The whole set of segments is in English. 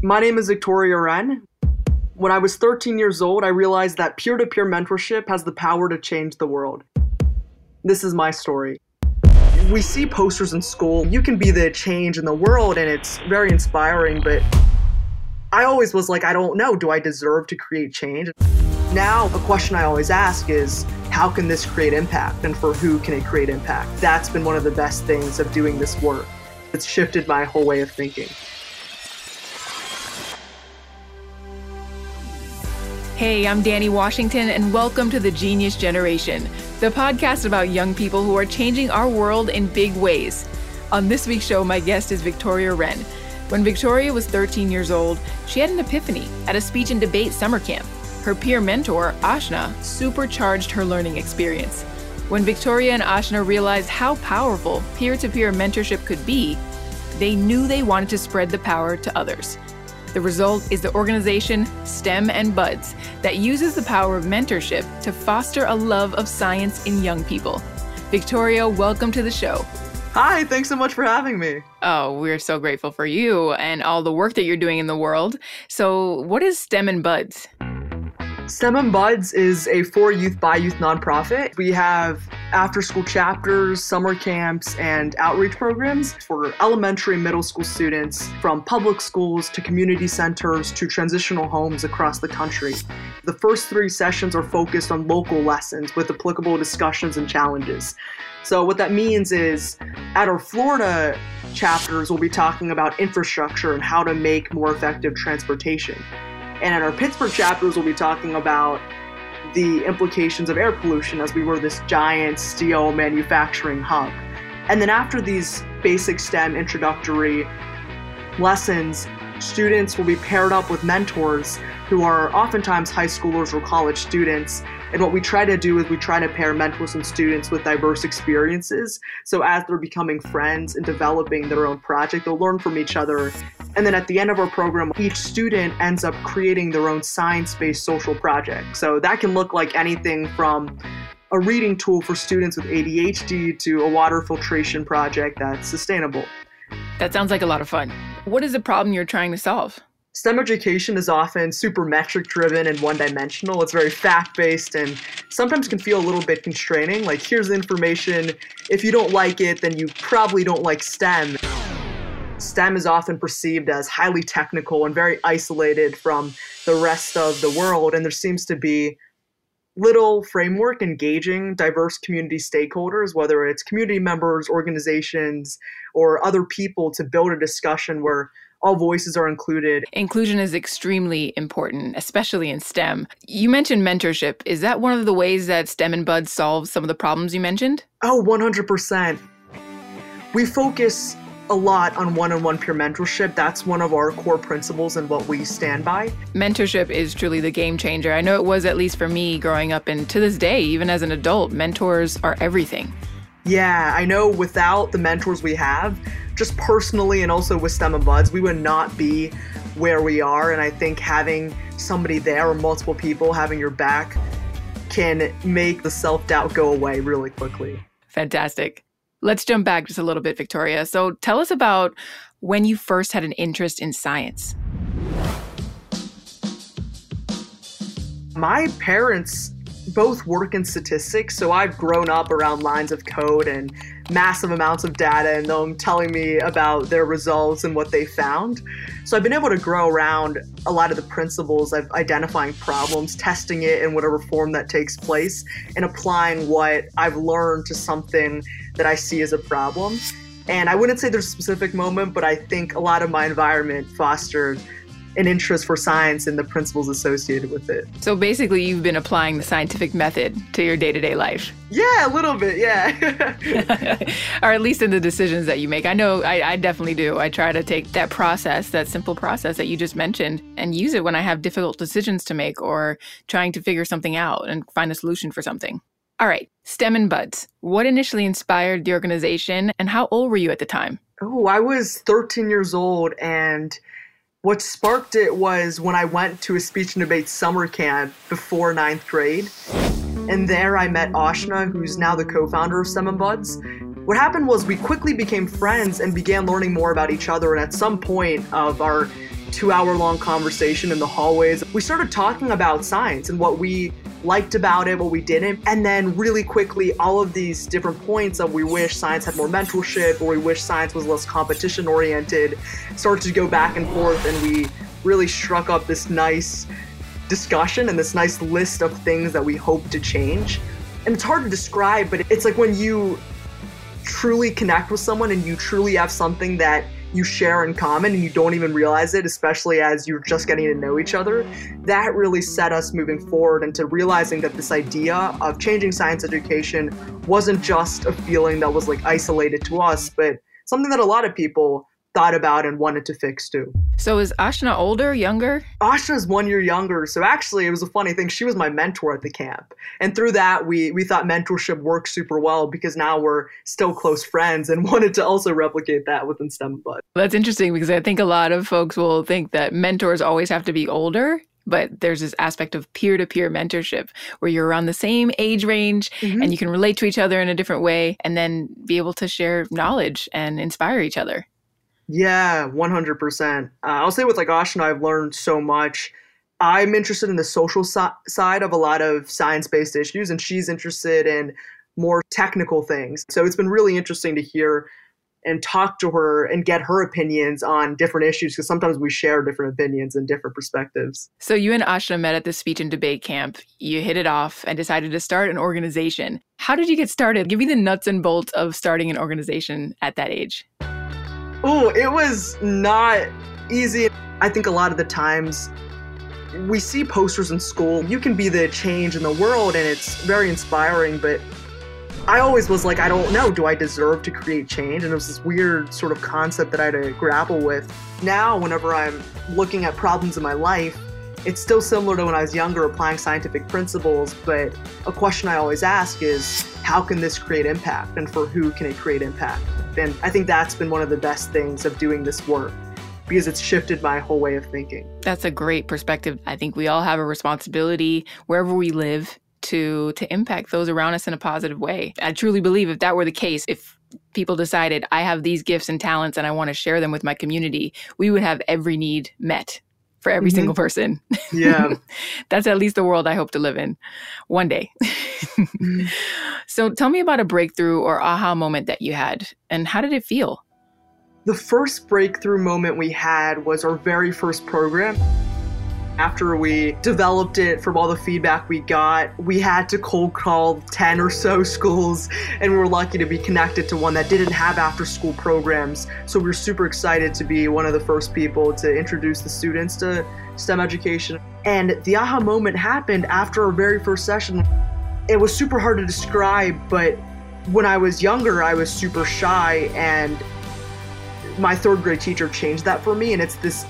My name is Victoria Ren. When I was 13 years old, I realized that peer to peer mentorship has the power to change the world. This is my story. We see posters in school, you can be the change in the world, and it's very inspiring, but I always was like, I don't know, do I deserve to create change? Now, a question I always ask is, how can this create impact and for who can it create impact? That's been one of the best things of doing this work. It's shifted my whole way of thinking. Hey, I'm Danny Washington, and welcome to The Genius Generation, the podcast about young people who are changing our world in big ways. On this week's show, my guest is Victoria Ren. When Victoria was 13 years old, she had an epiphany at a speech and debate summer camp. Her peer mentor, Ashna, supercharged her learning experience. When Victoria and Ashna realized how powerful peer to peer mentorship could be, they knew they wanted to spread the power to others. The result is the organization STEM and Buds that uses the power of mentorship to foster a love of science in young people. Victoria, welcome to the show. Hi, thanks so much for having me. Oh, we're so grateful for you and all the work that you're doing in the world. So, what is STEM and Buds? STEM and Buds is a for youth by youth nonprofit. We have after school chapters, summer camps, and outreach programs for elementary and middle school students from public schools to community centers to transitional homes across the country. The first three sessions are focused on local lessons with applicable discussions and challenges. So, what that means is at our Florida chapters, we'll be talking about infrastructure and how to make more effective transportation. And in our Pittsburgh chapters, we'll be talking about the implications of air pollution as we were this giant steel manufacturing hub. And then after these basic STEM introductory lessons, students will be paired up with mentors who are oftentimes high schoolers or college students. And what we try to do is we try to pair mentors and students with diverse experiences. So as they're becoming friends and developing their own project, they'll learn from each other. And then at the end of our program, each student ends up creating their own science based social project. So that can look like anything from a reading tool for students with ADHD to a water filtration project that's sustainable. That sounds like a lot of fun. What is the problem you're trying to solve? STEM education is often super metric driven and one dimensional. It's very fact based and sometimes can feel a little bit constraining. Like, here's the information. If you don't like it, then you probably don't like STEM. STEM is often perceived as highly technical and very isolated from the rest of the world, and there seems to be little framework engaging diverse community stakeholders, whether it's community members, organizations, or other people, to build a discussion where all voices are included. Inclusion is extremely important, especially in STEM. You mentioned mentorship. Is that one of the ways that STEM and Bud solves some of the problems you mentioned? Oh, 100%. We focus a lot on one on one peer mentorship. That's one of our core principles and what we stand by. Mentorship is truly the game changer. I know it was, at least for me, growing up, and to this day, even as an adult, mentors are everything. Yeah, I know without the mentors we have, just personally and also with STEM and Buds, we would not be where we are. And I think having somebody there or multiple people having your back can make the self doubt go away really quickly. Fantastic. Let's jump back just a little bit, Victoria. So tell us about when you first had an interest in science. My parents both work in statistics, so I've grown up around lines of code and massive amounts of data and them telling me about their results and what they found. So I've been able to grow around a lot of the principles of identifying problems, testing it in whatever form that takes place, and applying what I've learned to something that I see as a problem. And I wouldn't say there's a specific moment, but I think a lot of my environment fostered an interest for science and the principles associated with it. So basically, you've been applying the scientific method to your day to day life. Yeah, a little bit, yeah. or at least in the decisions that you make. I know I, I, definitely do. I try to take that process, that simple process that you just mentioned, and use it when I have difficult decisions to make or trying to figure something out and find a solution for something. All right, STEM and Buds. What initially inspired the organization, and how old were you at the time? Oh, I was 13 years old, and what sparked it was when I went to a speech and debate summer camp before ninth grade. And there I met Ashna, who's now the co founder of STEM and Buds. What happened was we quickly became friends and began learning more about each other. And at some point of our two hour long conversation in the hallways. We started talking about science and what we liked about it, what we didn't. And then really quickly, all of these different points of we wish science had more mentorship or we wish science was less competition oriented started to go back and forth. And we really struck up this nice discussion and this nice list of things that we hope to change. And it's hard to describe, but it's like when you truly connect with someone and you truly have something that you share in common and you don't even realize it, especially as you're just getting to know each other, that really set us moving forward into realizing that this idea of changing science education wasn't just a feeling that was like isolated to us, but something that a lot of people thought about and wanted to fix too. So is Ashna older, younger? Ashna's one year younger. So actually it was a funny thing. She was my mentor at the camp. And through that we we thought mentorship worked super well because now we're still close friends and wanted to also replicate that within STEM Bud. That's interesting because I think a lot of folks will think that mentors always have to be older but there's this aspect of peer-to-peer mentorship where you're around the same age range mm-hmm. and you can relate to each other in a different way and then be able to share knowledge and inspire each other yeah, 100%. Uh, I'll say with like Ashna, I've learned so much. I'm interested in the social so- side of a lot of science based issues, and she's interested in more technical things. So it's been really interesting to hear and talk to her and get her opinions on different issues because sometimes we share different opinions and different perspectives. So you and Ashna met at the speech and debate camp. You hit it off and decided to start an organization. How did you get started? Give me the nuts and bolts of starting an organization at that age. Oh, it was not easy. I think a lot of the times we see posters in school. You can be the change in the world, and it's very inspiring, but I always was like, I don't know, do I deserve to create change? And it was this weird sort of concept that I had to grapple with. Now, whenever I'm looking at problems in my life, it's still similar to when I was younger applying scientific principles, but a question I always ask is how can this create impact and for who can it create impact? And I think that's been one of the best things of doing this work because it's shifted my whole way of thinking. That's a great perspective. I think we all have a responsibility wherever we live to to impact those around us in a positive way. I truly believe if that were the case, if people decided I have these gifts and talents and I want to share them with my community, we would have every need met for every mm-hmm. single person. Yeah. That's at least the world I hope to live in one day. Mm-hmm. so tell me about a breakthrough or aha moment that you had and how did it feel? The first breakthrough moment we had was our very first program. After we developed it from all the feedback we got, we had to cold call 10 or so schools, and we were lucky to be connected to one that didn't have after school programs. So we're super excited to be one of the first people to introduce the students to STEM education. And the aha moment happened after our very first session. It was super hard to describe, but when I was younger, I was super shy, and my third grade teacher changed that for me. And it's this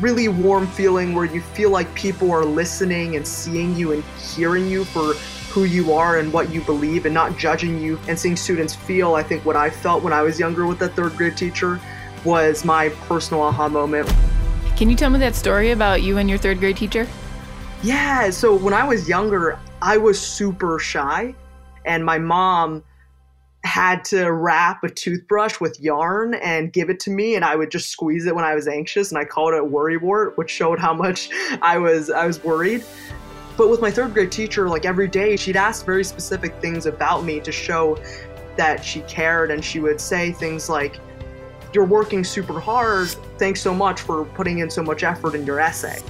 really warm feeling where you feel like people are listening and seeing you and hearing you for who you are and what you believe and not judging you and seeing students feel i think what i felt when i was younger with that third grade teacher was my personal aha moment. Can you tell me that story about you and your third grade teacher? Yeah so when i was younger i was super shy and my mom had to wrap a toothbrush with yarn and give it to me and I would just squeeze it when I was anxious and I called it a worrywart which showed how much I was I was worried. But with my third grade teacher like every day she'd ask very specific things about me to show that she cared and she would say things like you're working super hard. Thanks so much for putting in so much effort in your essay.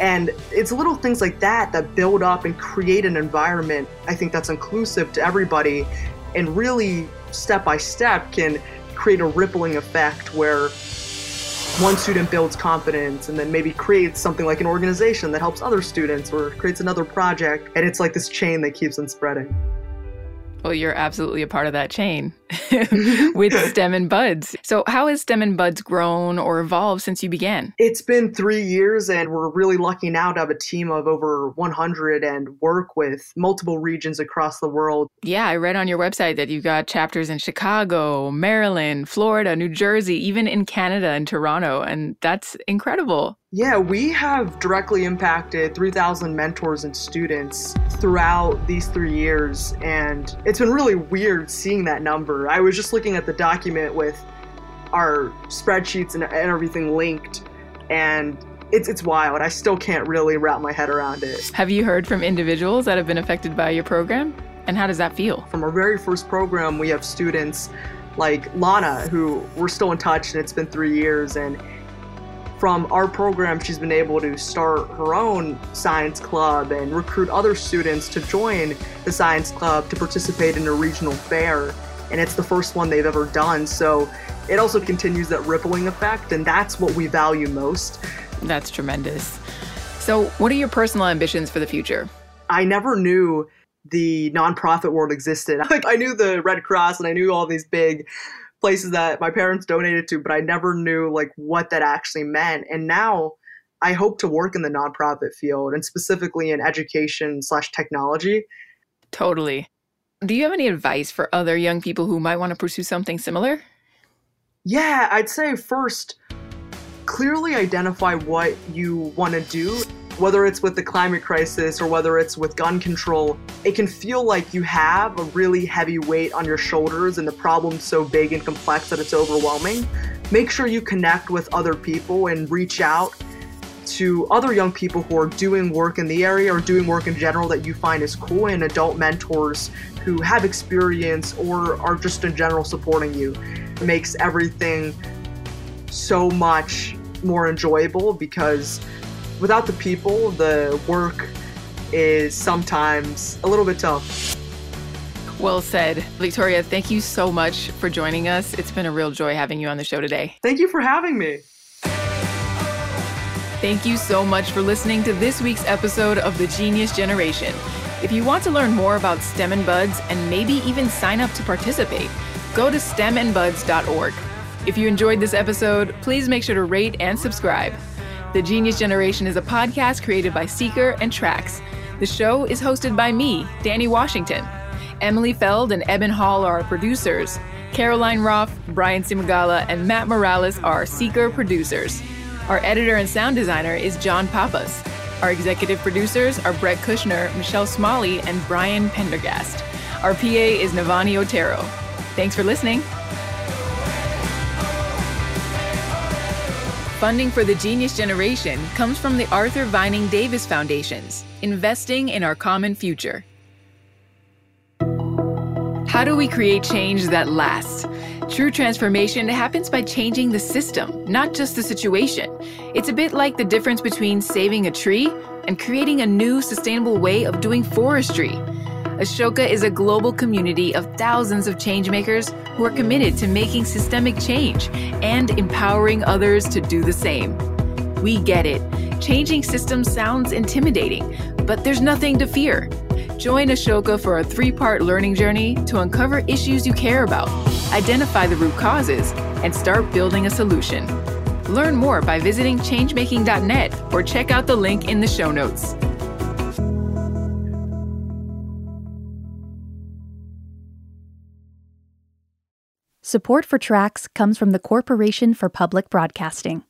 And it's little things like that that build up and create an environment I think that's inclusive to everybody and really step by step can create a rippling effect where one student builds confidence and then maybe creates something like an organization that helps other students or creates another project and it's like this chain that keeps on spreading well, you're absolutely a part of that chain with STEM and Buds. So, how has STEM and Buds grown or evolved since you began? It's been three years, and we're really lucky now to have a team of over 100 and work with multiple regions across the world. Yeah, I read on your website that you've got chapters in Chicago, Maryland, Florida, New Jersey, even in Canada and Toronto, and that's incredible. Yeah, we have directly impacted 3,000 mentors and students throughout these three years, and it's been really weird seeing that number. I was just looking at the document with our spreadsheets and, and everything linked. And it's it's wild. I still can't really wrap my head around it. Have you heard from individuals that have been affected by your program? And how does that feel? From our very first program, we have students like Lana, who we're still in touch, and it's been three years. And from our program, she's been able to start her own science club and recruit other students to join the science club to participate in a regional fair. And it's the first one they've ever done. So it also continues that rippling effect, and that's what we value most. That's tremendous. So, what are your personal ambitions for the future? I never knew the nonprofit world existed. Like I knew the Red Cross and I knew all these big places that my parents donated to, but I never knew like what that actually meant. And now I hope to work in the nonprofit field and specifically in education slash technology. Totally. Do you have any advice for other young people who might want to pursue something similar? Yeah, I'd say first, clearly identify what you want to do whether it's with the climate crisis or whether it's with gun control, it can feel like you have a really heavy weight on your shoulders and the problem's so big and complex that it's overwhelming. Make sure you connect with other people and reach out to other young people who are doing work in the area or doing work in general that you find is cool and adult mentors who have experience or are just in general supporting you. It makes everything so much more enjoyable because without the people, the work is sometimes a little bit tough. Well said. Victoria, thank you so much for joining us. It's been a real joy having you on the show today. Thank you for having me. Thank you so much for listening to this week's episode of The Genius Generation. If you want to learn more about STEM and Buds and maybe even sign up to participate, go to stemandbuds.org. If you enjoyed this episode, please make sure to rate and subscribe. The Genius Generation is a podcast created by Seeker and Tracks. The show is hosted by me, Danny Washington. Emily Feld and Eben Hall are our producers. Caroline Roth, Brian Simagala, and Matt Morales are Seeker producers. Our editor and sound designer is John Papas. Our executive producers are Brett Kushner, Michelle Smalley, and Brian Pendergast. Our PA is Navani Otero. Thanks for listening. Funding for the Genius Generation comes from the Arthur Vining Davis Foundations, investing in our common future. How do we create change that lasts? True transformation happens by changing the system, not just the situation. It's a bit like the difference between saving a tree and creating a new sustainable way of doing forestry. Ashoka is a global community of thousands of changemakers who are committed to making systemic change and empowering others to do the same. We get it. Changing systems sounds intimidating, but there's nothing to fear. Join Ashoka for a three part learning journey to uncover issues you care about, identify the root causes, and start building a solution. Learn more by visiting changemaking.net or check out the link in the show notes. Support for tracks comes from the Corporation for Public Broadcasting.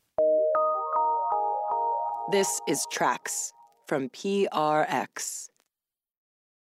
This is Tracks from PRX.